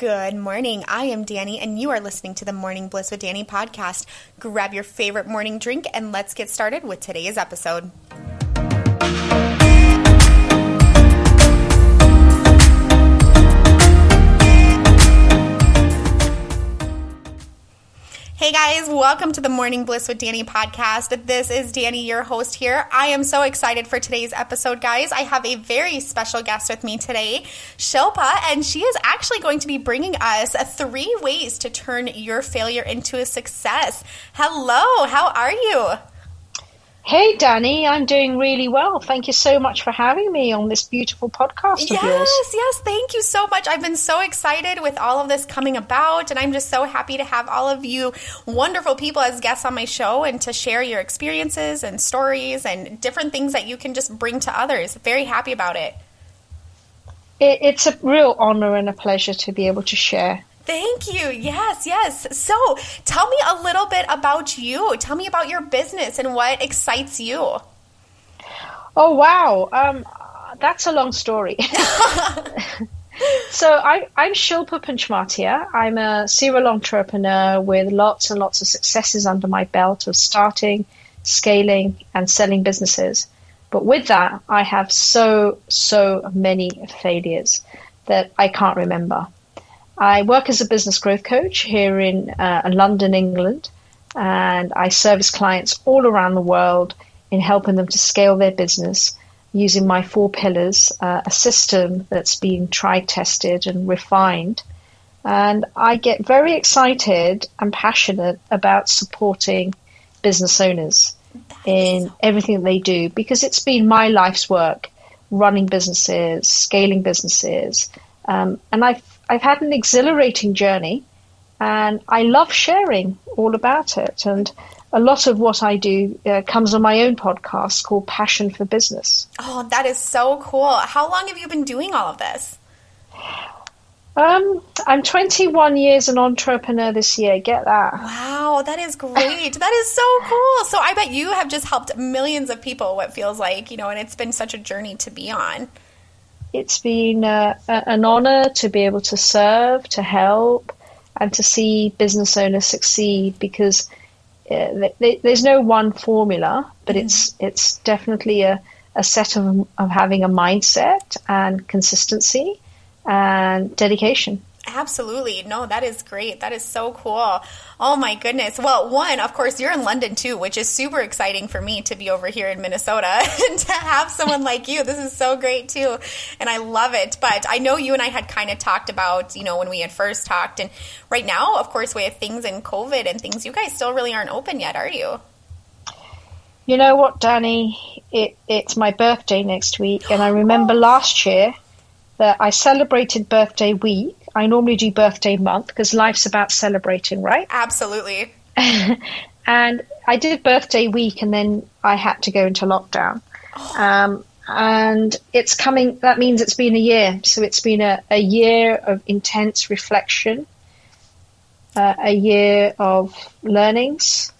Good morning. I am Danny, and you are listening to the Morning Bliss with Danny podcast. Grab your favorite morning drink and let's get started with today's episode. Hey guys, welcome to the Morning Bliss with Danny podcast. This is Danny, your host here. I am so excited for today's episode, guys. I have a very special guest with me today, Shilpa, and she is actually going to be bringing us three ways to turn your failure into a success. Hello, how are you? Hey, Danny, I'm doing really well. Thank you so much for having me on this beautiful podcast yes, of yours. Yes, thank you so much. I've been so excited with all of this coming about, and I'm just so happy to have all of you wonderful people as guests on my show and to share your experiences and stories and different things that you can just bring to others. Very happy about it. it it's a real honor and a pleasure to be able to share. Thank you. Yes, yes. So tell me a little bit about you. Tell me about your business and what excites you. Oh, wow. Um, that's a long story. so I, I'm Shilpa Panchmatia. I'm a serial entrepreneur with lots and lots of successes under my belt of starting, scaling, and selling businesses. But with that, I have so, so many failures that I can't remember. I work as a business growth coach here in uh, London, England, and I service clients all around the world in helping them to scale their business using my four pillars, uh, a system that's been tried, tested, and refined. And I get very excited and passionate about supporting business owners in everything they do because it's been my life's work running businesses, scaling businesses. Um, and I've I've had an exhilarating journey and I love sharing all about it. And a lot of what I do uh, comes on my own podcast called Passion for Business. Oh, that is so cool. How long have you been doing all of this? Um, I'm 21 years an entrepreneur this year. Get that? Wow, that is great. that is so cool. So I bet you have just helped millions of people. What feels like, you know, and it's been such a journey to be on it's been uh, an honor to be able to serve, to help, and to see business owners succeed because uh, there's no one formula, but mm-hmm. it's it's definitely a, a set of, of having a mindset and consistency and dedication. Absolutely. No, that is great. That is so cool. Oh my goodness. Well, one, of course, you're in London too, which is super exciting for me to be over here in Minnesota and to have someone like you. This is so great too. And I love it. But I know you and I had kind of talked about, you know, when we had first talked. And right now, of course, with things in COVID and things, you guys still really aren't open yet, are you? You know what, Danny? It, it's my birthday next week. And I remember last year that I celebrated birthday week I normally do birthday month because life's about celebrating, right? Absolutely. and I did birthday week and then I had to go into lockdown. Oh. Um, and it's coming, that means it's been a year. So it's been a, a year of intense reflection, uh, a year of learnings,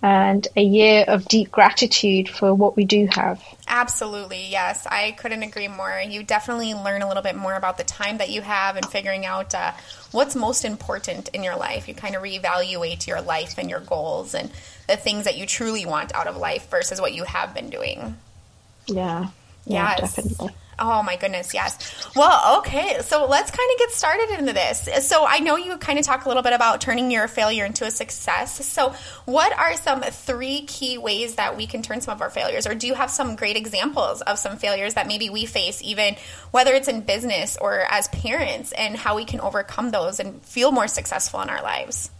and a year of deep gratitude for what we do have. Absolutely, yes. I couldn't agree more. You definitely learn a little bit more about the time that you have and figuring out uh, what's most important in your life. You kind of reevaluate your life and your goals and the things that you truly want out of life versus what you have been doing. Yeah. Yeah, yes. definitely. Oh my goodness, yes. Well, okay, so let's kind of get started into this. So I know you kind of talk a little bit about turning your failure into a success. So what are some three key ways that we can turn some of our failures, or do you have some great examples of some failures that maybe we face, even whether it's in business or as parents, and how we can overcome those and feel more successful in our lives?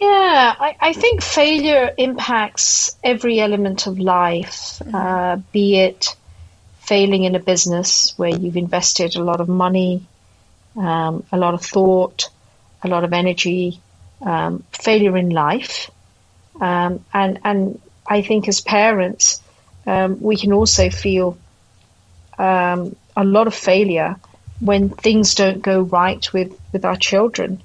Yeah, I, I think failure impacts every element of life, uh, be it failing in a business where you've invested a lot of money, um, a lot of thought, a lot of energy, um, failure in life. Um, and, and I think as parents, um, we can also feel um, a lot of failure when things don't go right with, with our children.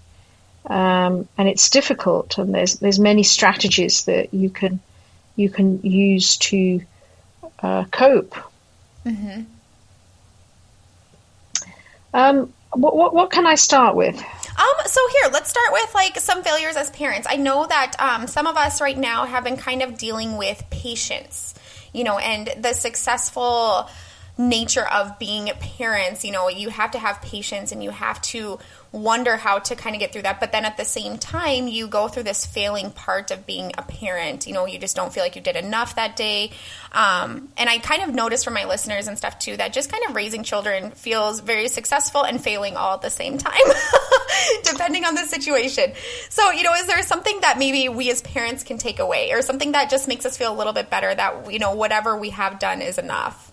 Um, and it's difficult, and there's there's many strategies that you can you can use to uh, cope Mm-hmm. Um, what, what, what can I start with? Um, so here, let's start with like some failures as parents. I know that um, some of us right now have been kind of dealing with patience, you know, and the successful nature of being parents. You know, you have to have patience and you have to wonder how to kind of get through that. But then at the same time, you go through this failing part of being a parent. You know, you just don't feel like you did enough that day. Um, and I kind of noticed from my listeners and stuff too that just kind of raising children feels very successful and failing all at the same time, depending on the situation. So, you know, is there something that maybe we as parents can take away or something that just makes us feel a little bit better that, you know, whatever we have done is enough?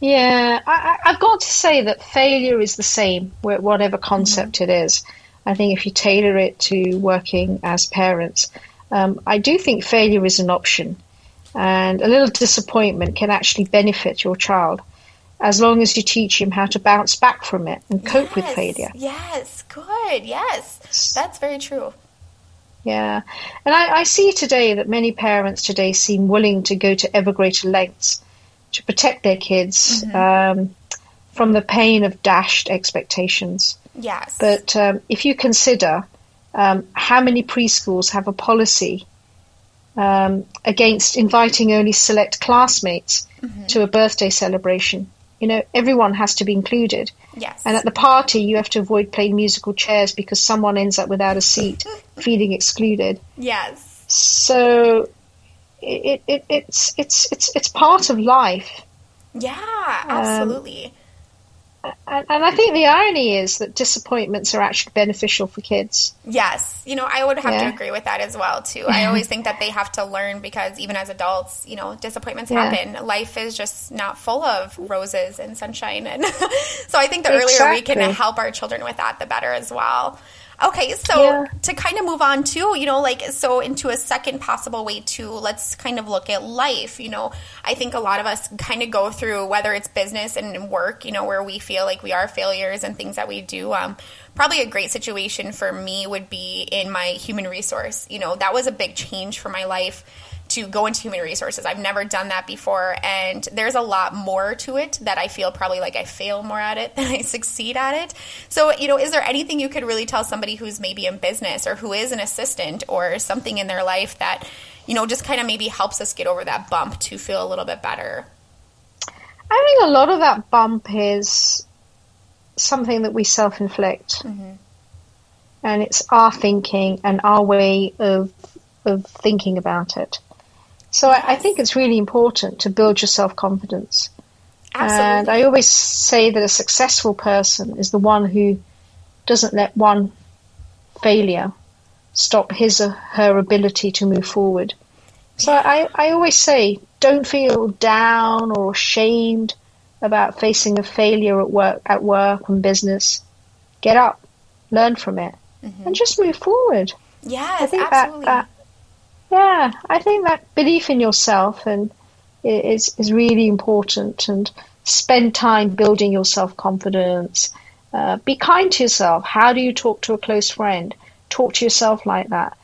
Yeah, I, have got to say that failure is the same, whatever concept mm-hmm. it is. I think if you tailor it to working as parents, um, I do think failure is an option, and a little disappointment can actually benefit your child as long as you teach him how to bounce back from it and cope yes, with failure. Yes, good. Yes, that's very true. Yeah, and I, I see today that many parents today seem willing to go to ever greater lengths to protect their kids mm-hmm. um, from the pain of dashed expectations. Yes. But um, if you consider um, how many preschools have a policy um, against inviting only select classmates mm-hmm. to a birthday celebration, you know, everyone has to be included. Yes. And at the party, you have to avoid playing musical chairs because someone ends up without a seat, feeling excluded. Yes. So it, it, it's it's it's it's part of life. Yeah, absolutely. Um, and, and, I think the irony is that disappointments are actually beneficial for kids. Yes, you know, I would have yeah. to agree with that as well too. I always think that they have to learn because even as adults, you know, disappointments yeah. happen. Life is just not full of roses and sunshine, and so I think the exactly. earlier we can help our children with that, the better as well. Okay, so yeah. to kind of move on to, you know, like, so into a second possible way to, let's kind of look at life. You know, I think a lot of us kind of go through, whether it's business and work, you know, where we feel like we are failures and things that we do. Um, probably a great situation for me would be in my human resource. You know, that was a big change for my life to go into human resources. I've never done that before, and there's a lot more to it that I feel probably like I fail more at it than I succeed at it. So, you know, is there anything you could really tell somebody who's maybe in business or who is an assistant or something in their life that, you know, just kind of maybe helps us get over that bump to feel a little bit better? I think a lot of that bump is something that we self inflict. Mm-hmm. And it's our thinking and our way of of thinking about it. So I, I think it's really important to build your self confidence. And I always say that a successful person is the one who doesn't let one failure stop his or her ability to move forward. So I, I always say, don't feel down or ashamed about facing a failure at work, at work and business. Get up, learn from it, mm-hmm. and just move forward. Yes, I think absolutely. that, that yeah, I think that belief in yourself and is is really important. And spend time building your self confidence. Uh, be kind to yourself. How do you talk to a close friend? Talk to yourself like that.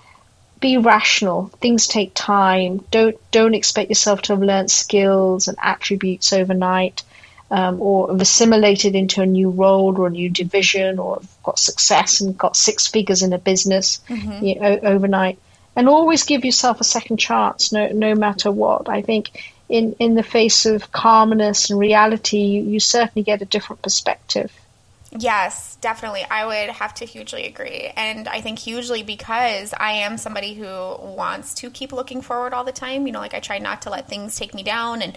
Be rational. Things take time. Don't don't expect yourself to have learnt skills and attributes overnight, um, or have assimilated into a new role or a new division, or got success and got six figures in a business mm-hmm. you know, overnight and always give yourself a second chance, no no matter what. I think in in the face of calmness and reality, you, you certainly get a different perspective. Yes, definitely. I would have to hugely agree. And I think hugely because I am somebody who wants to keep looking forward all the time. You know, like I try not to let things take me down and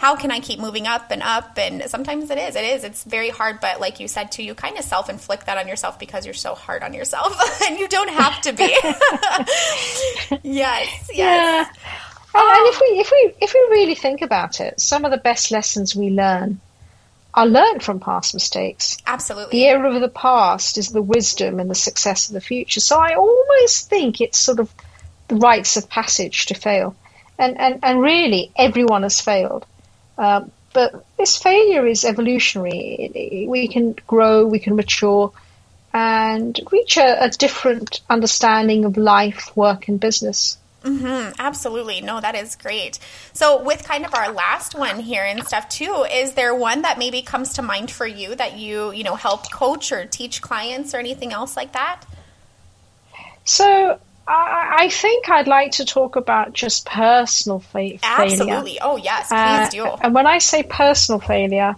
how can I keep moving up and up? And sometimes it is, it is, it's very hard. But like you said too, you kind of self inflict that on yourself because you're so hard on yourself, and you don't have to be. yes, yes. Yeah. And, and if we if we if we really think about it, some of the best lessons we learn are learned from past mistakes. Absolutely. The error of the past is the wisdom and the success of the future. So I always think it's sort of the rites of passage to fail. And, and, and really, everyone has failed. Um, but this failure is evolutionary. We can grow, we can mature, and reach a, a different understanding of life, work, and business. Mm-hmm, absolutely. No, that is great. So, with kind of our last one here and stuff too, is there one that maybe comes to mind for you that you, you know, help coach or teach clients or anything else like that? So, I, I think I'd like to talk about just personal fa- failure. Absolutely. Oh, yes, please uh, do. And when I say personal failure,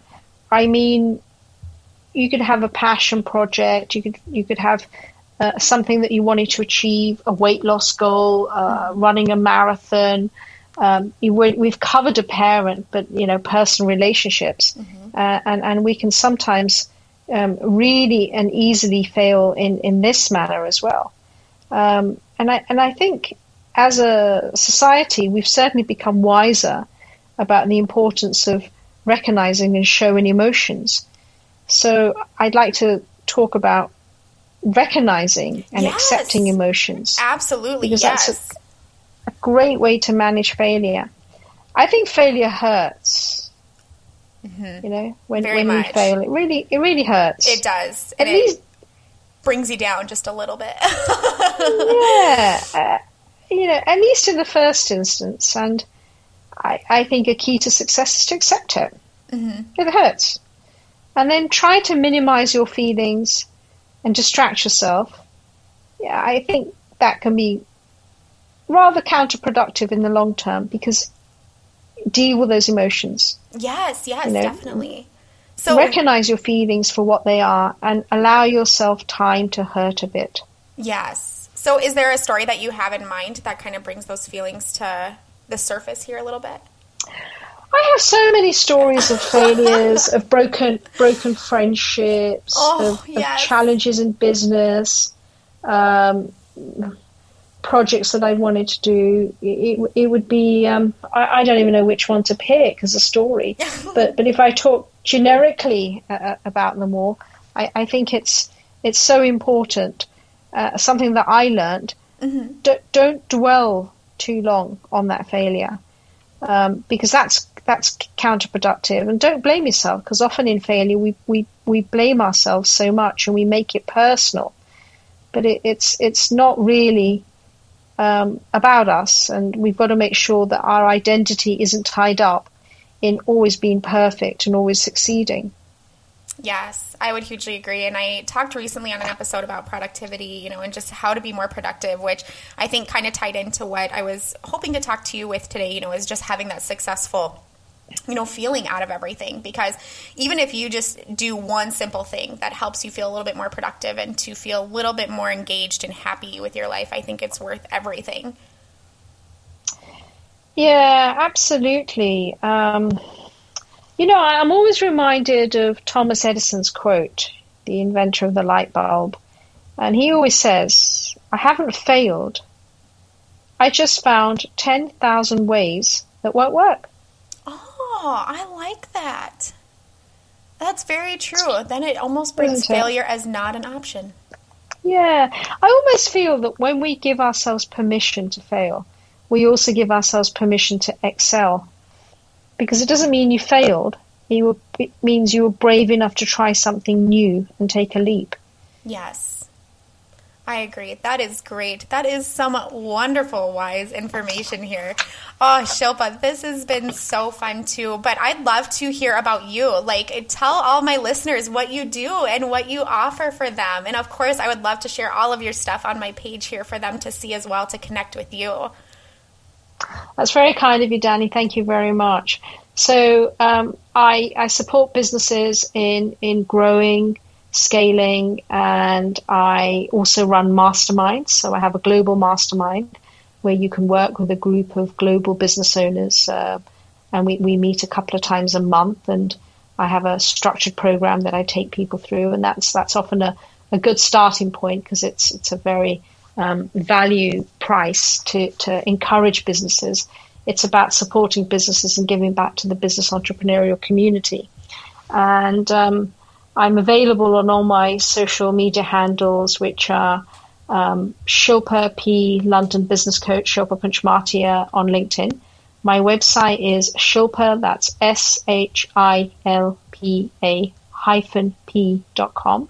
I mean you could have a passion project. You could you could have uh, something that you wanted to achieve, a weight loss goal, uh, running a marathon. Um, you, we've covered a parent, but you know, personal relationships, mm-hmm. uh, and and we can sometimes um, really and easily fail in in this manner as well. Um, and I and I think as a society, we've certainly become wiser about the importance of recognizing and showing emotions. So I'd like to talk about recognizing and yes. accepting emotions. Absolutely, because yes. that's a, a, great way to manage failure. I think failure hurts. Mm-hmm. You know, when Very when much. you fail, it really it really hurts. It does. At least brings you down just a little bit. yeah, uh, you know, at least in the first instance, and I, I think a key to success is to accept it. Mm-hmm. It hurts, and then try to minimize your feelings and distract yourself, yeah, I think that can be rather counterproductive in the long term because deal with those emotions. Yes, yes, you know? definitely. So recognize your feelings for what they are and allow yourself time to hurt a bit. Yes. So is there a story that you have in mind that kind of brings those feelings to the surface here a little bit? I have so many stories of failures, of broken broken friendships, oh, of, yes. of, challenges in business, um, projects that I wanted to do. It, it would be um, I, I, don't even know which one to pick as a story, but but if I talk generically uh, uh, about them all, I, I, think it's it's so important. Uh, something that I learned: mm-hmm. don't, don't dwell too long on that failure. Um, because that's that's counterproductive. And don't blame yourself because often in failure we, we, we blame ourselves so much and we make it personal. But it, it's it's not really um, about us, and we've got to make sure that our identity isn't tied up in always being perfect and always succeeding. Yes, I would hugely agree. And I talked recently on an episode about productivity, you know, and just how to be more productive, which I think kind of tied into what I was hoping to talk to you with today, you know, is just having that successful you know, feeling out of everything. Because even if you just do one simple thing that helps you feel a little bit more productive and to feel a little bit more engaged and happy with your life, I think it's worth everything. Yeah, absolutely. Um, you know, I'm always reminded of Thomas Edison's quote, the inventor of the light bulb. And he always says, I haven't failed. I just found 10,000 ways that won't work. Oh, I like that. That's very true. Then it almost brings failure as not an option. Yeah, I almost feel that when we give ourselves permission to fail, we also give ourselves permission to excel. Because it doesn't mean you failed, it means you were brave enough to try something new and take a leap. Yes. I agree. That is great. That is some wonderful, wise information here. Oh, Shilpa, this has been so fun too. But I'd love to hear about you. Like, tell all my listeners what you do and what you offer for them. And of course, I would love to share all of your stuff on my page here for them to see as well to connect with you. That's very kind of you, Danny. Thank you very much. So, um, I, I support businesses in, in growing scaling, and I also run masterminds. So I have a global mastermind where you can work with a group of global business owners, uh, and we, we meet a couple of times a month. And I have a structured program that I take people through, and that's that's often a, a good starting point because it's it's a very um, value price to to encourage businesses. It's about supporting businesses and giving back to the business entrepreneurial community. And um, I'm available on all my social media handles, which are um, Shilpa P. London Business Coach, Shilpa Panchmatia on LinkedIn. My website is Shilpa, that's S H I L P A hyphen P dot com.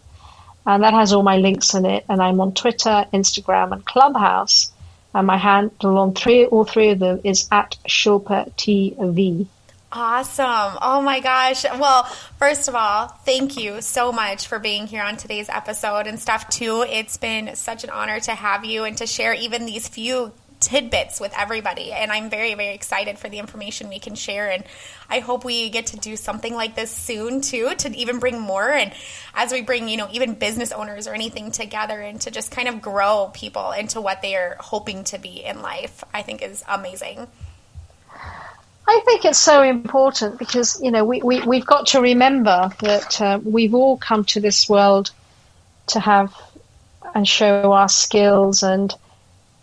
And that has all my links in it. And I'm on Twitter, Instagram, and Clubhouse And my handle on three, all three of them is at Shilpa TV. Awesome. Oh my gosh. Well, first of all, thank you so much for being here on today's episode and stuff too. It's been such an honor to have you and to share even these few tidbits with everybody. And I'm very, very excited for the information we can share. And I hope we get to do something like this soon too, to even bring more. And as we bring, you know, even business owners or anything together and to just kind of grow people into what they are hoping to be in life, I think is amazing. I think it's so important because, you know, we, we, we've got to remember that uh, we've all come to this world to have and show our skills, and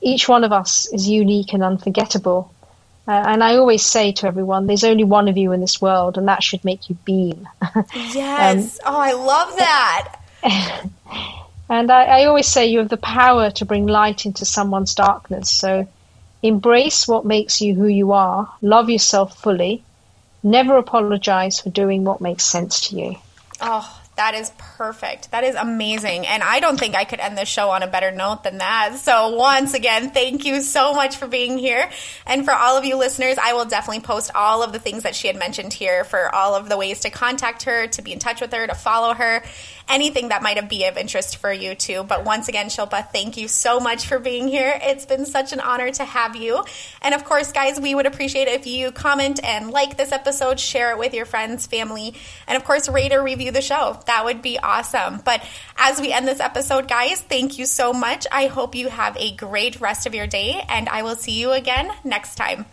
each one of us is unique and unforgettable. Uh, and I always say to everyone, there's only one of you in this world, and that should make you beam. yes. um, oh, I love that. and I, I always say you have the power to bring light into someone's darkness. So, Embrace what makes you who you are. Love yourself fully. Never apologize for doing what makes sense to you. Oh, that is perfect. That is amazing. And I don't think I could end the show on a better note than that. So, once again, thank you so much for being here. And for all of you listeners, I will definitely post all of the things that she had mentioned here for all of the ways to contact her, to be in touch with her, to follow her anything that might be of interest for you too. But once again, Shilpa, thank you so much for being here. It's been such an honor to have you. And of course, guys, we would appreciate it if you comment and like this episode, share it with your friends, family, and of course, rate or review the show. That would be awesome. But as we end this episode, guys, thank you so much. I hope you have a great rest of your day, and I will see you again next time.